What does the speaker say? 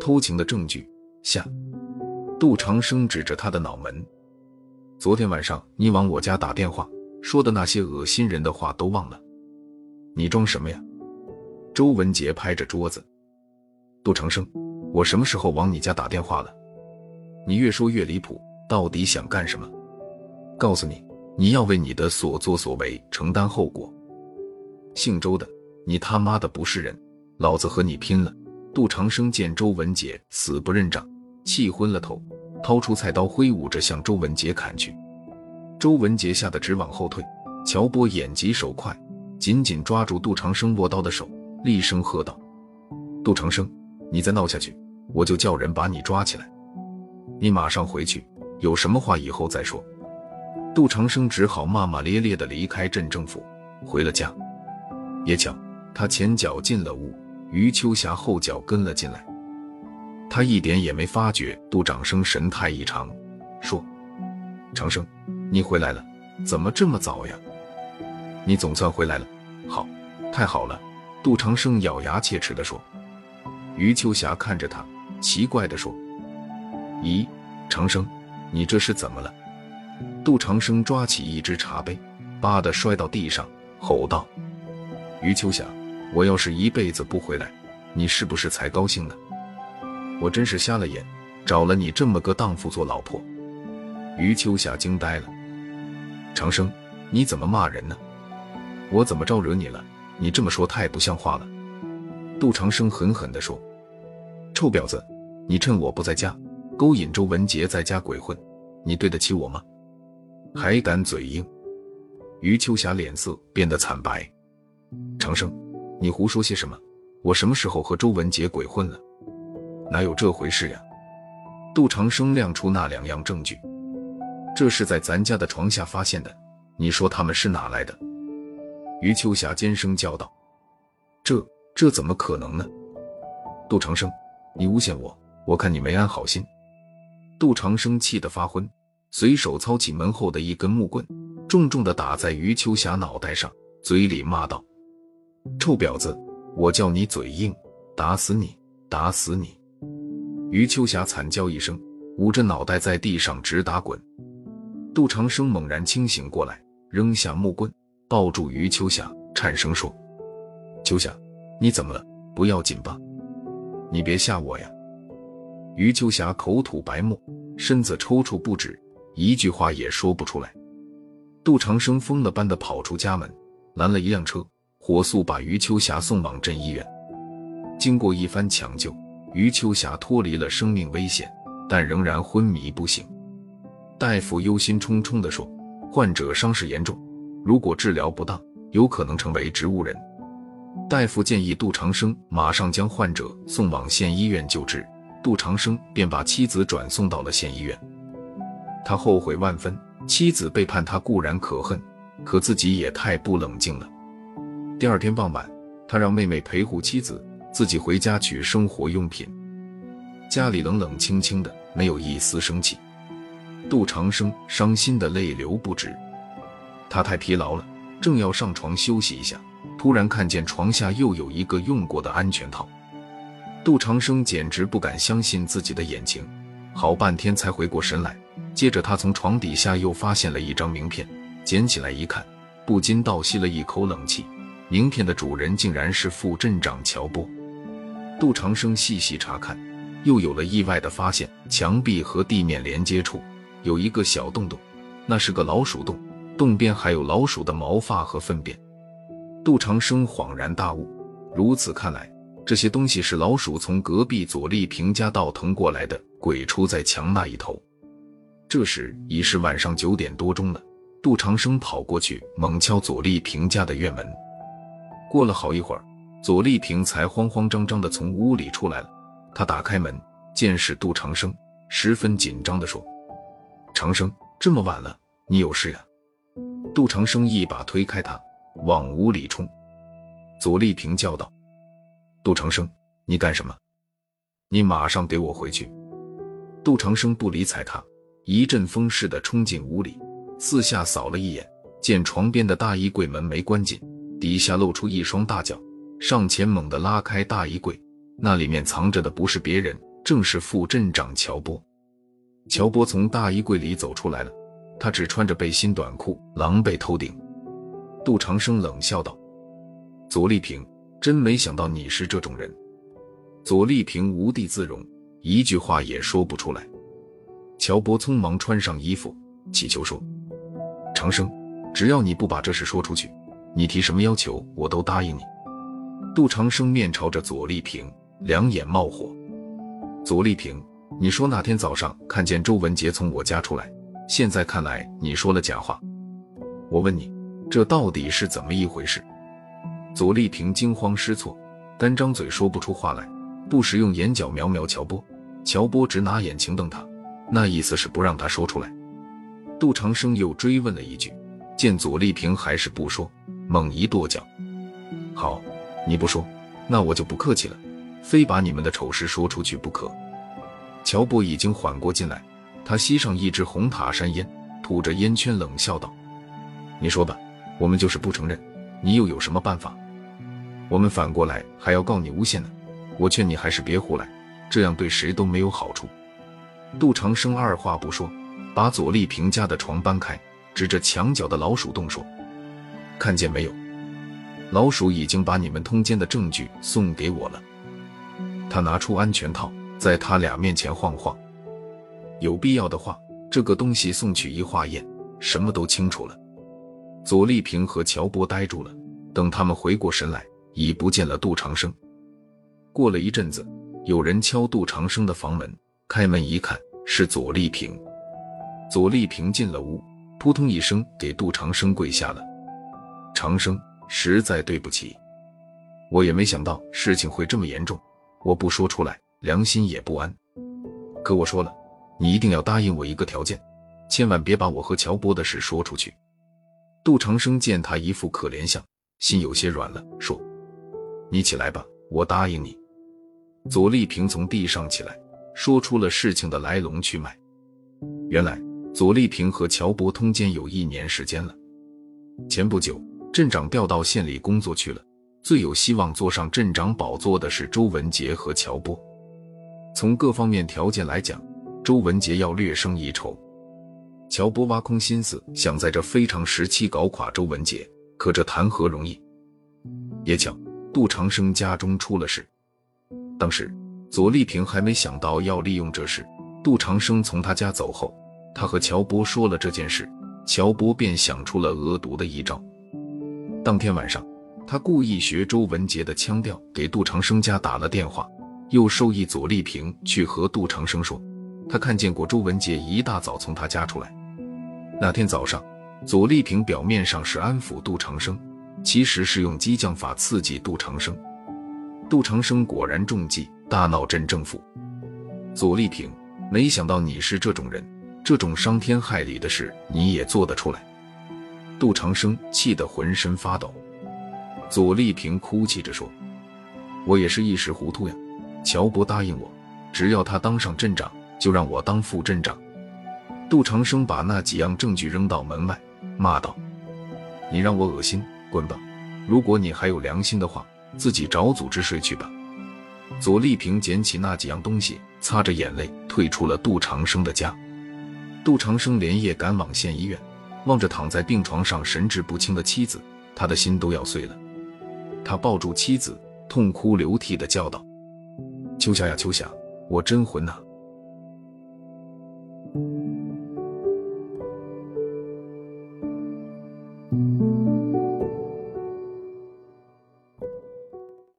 偷情的证据下，杜长生指着他的脑门：“昨天晚上你往我家打电话说的那些恶心人的话都忘了？你装什么呀？”周文杰拍着桌子：“杜长生，我什么时候往你家打电话了？你越说越离谱，到底想干什么？告诉你，你要为你的所作所为承担后果。姓周的，你他妈的不是人，老子和你拼了！”杜长生见周文杰死不认账，气昏了头，掏出菜刀挥舞着向周文杰砍去。周文杰吓得直往后退。乔波眼疾手快，紧紧抓住杜长生握刀的手，厉声喝道：“杜长生，你再闹下去，我就叫人把你抓起来！你马上回去，有什么话以后再说。”杜长生只好骂骂咧咧地离开镇政府，回了家。也巧，他前脚进了屋。余秋霞后脚跟了进来，他一点也没发觉杜长生神态异常，说：“长生，你回来了，怎么这么早呀？你总算回来了，好，太好了。”杜长生咬牙切齿地说。余秋霞看着他，奇怪地说：“咦，长生，你这是怎么了？”杜长生抓起一只茶杯，吧的摔到地上，吼道：“余秋霞！”我要是一辈子不回来，你是不是才高兴呢？我真是瞎了眼，找了你这么个荡妇做老婆。余秋霞惊呆了。长生，你怎么骂人呢？我怎么招惹你了？你这么说太不像话了。杜长生狠狠地说：“臭婊子，你趁我不在家，勾引周文杰在家鬼混，你对得起我吗？还敢嘴硬？”余秋霞脸色变得惨白。长生。你胡说些什么？我什么时候和周文杰鬼混了？哪有这回事呀？杜长生亮出那两样证据，这是在咱家的床下发现的。你说他们是哪来的？余秋霞尖声叫道：“这这怎么可能呢？”杜长生，你诬陷我，我看你没安好心。杜长生气得发昏，随手操起门后的一根木棍，重重地打在余秋霞脑袋上，嘴里骂道。臭婊子，我叫你嘴硬，打死你，打死你！余秋霞惨叫一声，捂着脑袋在地上直打滚。杜长生猛然清醒过来，扔下木棍，抱住余秋霞，颤声说：“秋霞，你怎么了？不要紧吧？你别吓我呀！”余秋霞口吐白沫，身子抽搐不止，一句话也说不出来。杜长生疯了般的跑出家门，拦了一辆车。火速把余秋霞送往镇医院。经过一番抢救，余秋霞脱离了生命危险，但仍然昏迷不醒。大夫忧心忡忡地说：“患者伤势严重，如果治疗不当，有可能成为植物人。”大夫建议杜长生马上将患者送往县医院救治。杜长生便把妻子转送到了县医院。他后悔万分，妻子背叛他固然可恨，可自己也太不冷静了。第二天傍晚，他让妹妹陪护妻子，自己回家取生活用品。家里冷冷清清的，没有一丝生气。杜长生伤心的泪流不止。他太疲劳了，正要上床休息一下，突然看见床下又有一个用过的安全套。杜长生简直不敢相信自己的眼睛，好半天才回过神来。接着，他从床底下又发现了一张名片，捡起来一看，不禁倒吸了一口冷气。名片的主人竟然是副镇长乔波。杜长生细细查看，又有了意外的发现：墙壁和地面连接处有一个小洞洞，那是个老鼠洞，洞边还有老鼠的毛发和粪便。杜长生恍然大悟，如此看来，这些东西是老鼠从隔壁左立平家倒腾过来的，鬼出在墙那一头。这时已是晚上九点多钟了，杜长生跑过去，猛敲左立平家的院门。过了好一会儿，左丽萍才慌慌张张地从屋里出来了。她打开门，见是杜长生，十分紧张地说：“长生，这么晚了，你有事呀？”杜长生一把推开他，往屋里冲。左丽萍叫道：“杜长生，你干什么？你马上给我回去！”杜长生不理睬他，一阵风似的冲进屋里，四下扫了一眼，见床边的大衣柜门没关紧。底下露出一双大脚，上前猛地拉开大衣柜，那里面藏着的不是别人，正是副镇长乔波。乔波从大衣柜里走出来了，他只穿着背心短裤，狼狈透顶。杜长生冷笑道：“左丽萍，真没想到你是这种人。”左丽萍无地自容，一句话也说不出来。乔波匆忙穿上衣服，乞求说：“长生，只要你不把这事说出去，你提什么要求我都答应你。”杜长生面朝着左丽萍，两眼冒火：“左丽萍。”你说那天早上看见周文杰从我家出来，现在看来你说了假话。我问你，这到底是怎么一回事？左丽萍惊慌失措，单张嘴说不出话来，不时用眼角瞄瞄乔波。乔波只拿眼睛瞪他，那意思是不让他说出来。杜长生又追问了一句，见左丽萍还是不说，猛一跺脚：“好，你不说，那我就不客气了，非把你们的丑事说出去不可。”乔波已经缓过劲来，他吸上一支红塔山烟，吐着烟圈，冷笑道：“你说吧，我们就是不承认，你又有什么办法？我们反过来还要告你诬陷呢。我劝你还是别胡来，这样对谁都没有好处。”杜长生二话不说，把左丽萍家的床搬开，指着墙角的老鼠洞说：“看见没有？老鼠已经把你们通奸的证据送给我了。”他拿出安全套。在他俩面前晃晃，有必要的话，这个东西送去一化验，什么都清楚了。左丽萍和乔波呆住了，等他们回过神来，已不见了杜长生。过了一阵子，有人敲杜长生的房门，开门一看，是左丽萍。左丽萍进了屋，扑通一声给杜长生跪下了。长生，实在对不起，我也没想到事情会这么严重，我不说出来。良心也不安，可我说了，你一定要答应我一个条件，千万别把我和乔波的事说出去。杜长生见他一副可怜相，心有些软了，说：“你起来吧，我答应你。”左丽萍从地上起来，说出了事情的来龙去脉。原来左丽萍和乔波通奸有一年时间了。前不久，镇长调到县里工作去了，最有希望坐上镇长宝座的是周文杰和乔波。从各方面条件来讲，周文杰要略胜一筹。乔波挖空心思想在这非常时期搞垮周文杰，可这谈何容易？也巧，杜长生家中出了事。当时左丽萍还没想到要利用这事。杜长生从他家走后，他和乔波说了这件事，乔波便想出了恶毒的一招。当天晚上，他故意学周文杰的腔调，给杜长生家打了电话。又授意左丽萍去和杜长生说，他看见过周文杰一大早从他家出来。那天早上，左丽萍表面上是安抚杜长生，其实是用激将法刺激杜长生。杜长生果然中计，大闹镇政府。左丽萍，没想到你是这种人，这种伤天害理的事你也做得出来。杜长生气得浑身发抖。左丽萍哭泣着说：“我也是一时糊涂呀。”乔伯答应我，只要他当上镇长，就让我当副镇长。杜长生把那几样证据扔到门外，骂道：“你让我恶心，滚吧！如果你还有良心的话，自己找组织睡去吧。”左丽萍捡起那几样东西，擦着眼泪退出了杜长生的家。杜长生连夜赶往县医院，望着躺在病床上神志不清的妻子，他的心都要碎了。他抱住妻子，痛哭流涕的叫道。秋霞呀，秋霞，我真混呐！